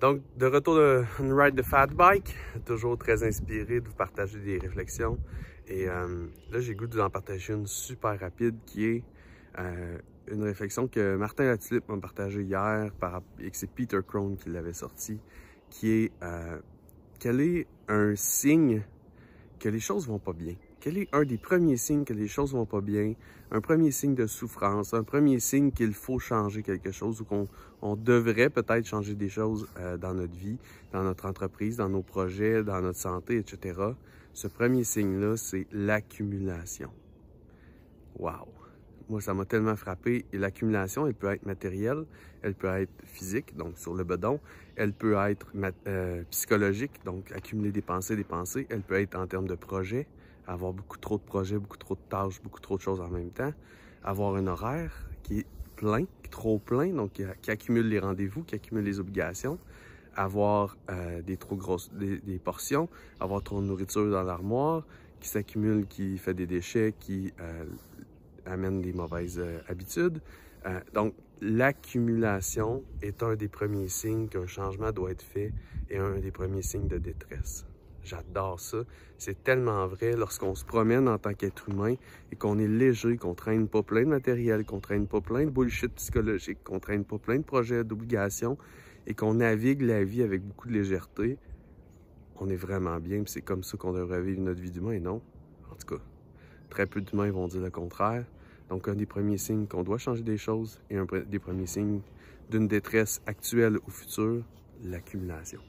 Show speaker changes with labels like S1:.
S1: Donc, de retour de une ride de Fat Bike, toujours très inspiré de vous partager des réflexions. Et euh, là, j'ai goût de vous en partager une super rapide qui est euh, une réflexion que Martin Latulippe m'a partagée hier et que c'est Peter Crone qui l'avait sorti, qui est euh, quel est un signe que les choses vont pas bien? Quel est un des premiers signes que les choses vont pas bien? Un premier signe de souffrance, un premier signe qu'il faut changer quelque chose ou qu'on on devrait peut-être changer des choses euh, dans notre vie, dans notre entreprise, dans nos projets, dans notre santé, etc. Ce premier signe-là, c'est l'accumulation. Wow! Moi, ça m'a tellement frappé. L'accumulation, elle peut être matérielle, elle peut être physique, donc sur le bedon, elle peut être euh, psychologique, donc accumuler des pensées, des pensées, elle peut être en termes de projet, avoir beaucoup trop de projets, beaucoup trop de tâches, beaucoup trop de choses en même temps, avoir un horaire qui est plein, trop plein, donc qui, accumule les rendez-vous, qui accumule les obligations, avoir euh, des trop grosses des, portions, avoir trop de nourriture dans l'armoire, qui s'accumule, qui fait des déchets, qui euh, amène des mauvaises euh, habitudes. Donc, l'accumulation est un des premiers signes qu'un changement doit être fait et un des premiers signes de détresse. J'adore ça. C'est tellement vrai lorsqu'on se promène en tant qu'être humain et qu'on est léger, qu'on traîne pas plein de matériel, qu'on traîne pas plein de bullshit psychologique, qu'on traîne pas plein de projets d'obligation et qu'on navigue la vie avec beaucoup de légèreté. On est vraiment bien, c'est comme ça qu'on devrait vivre notre vie d'humain, non? En tout cas, très peu d'humains vont dire le contraire. Donc, un des premiers signes qu'on doit changer des choses et un des premiers signes d'une détresse actuelle ou future, l'accumulation.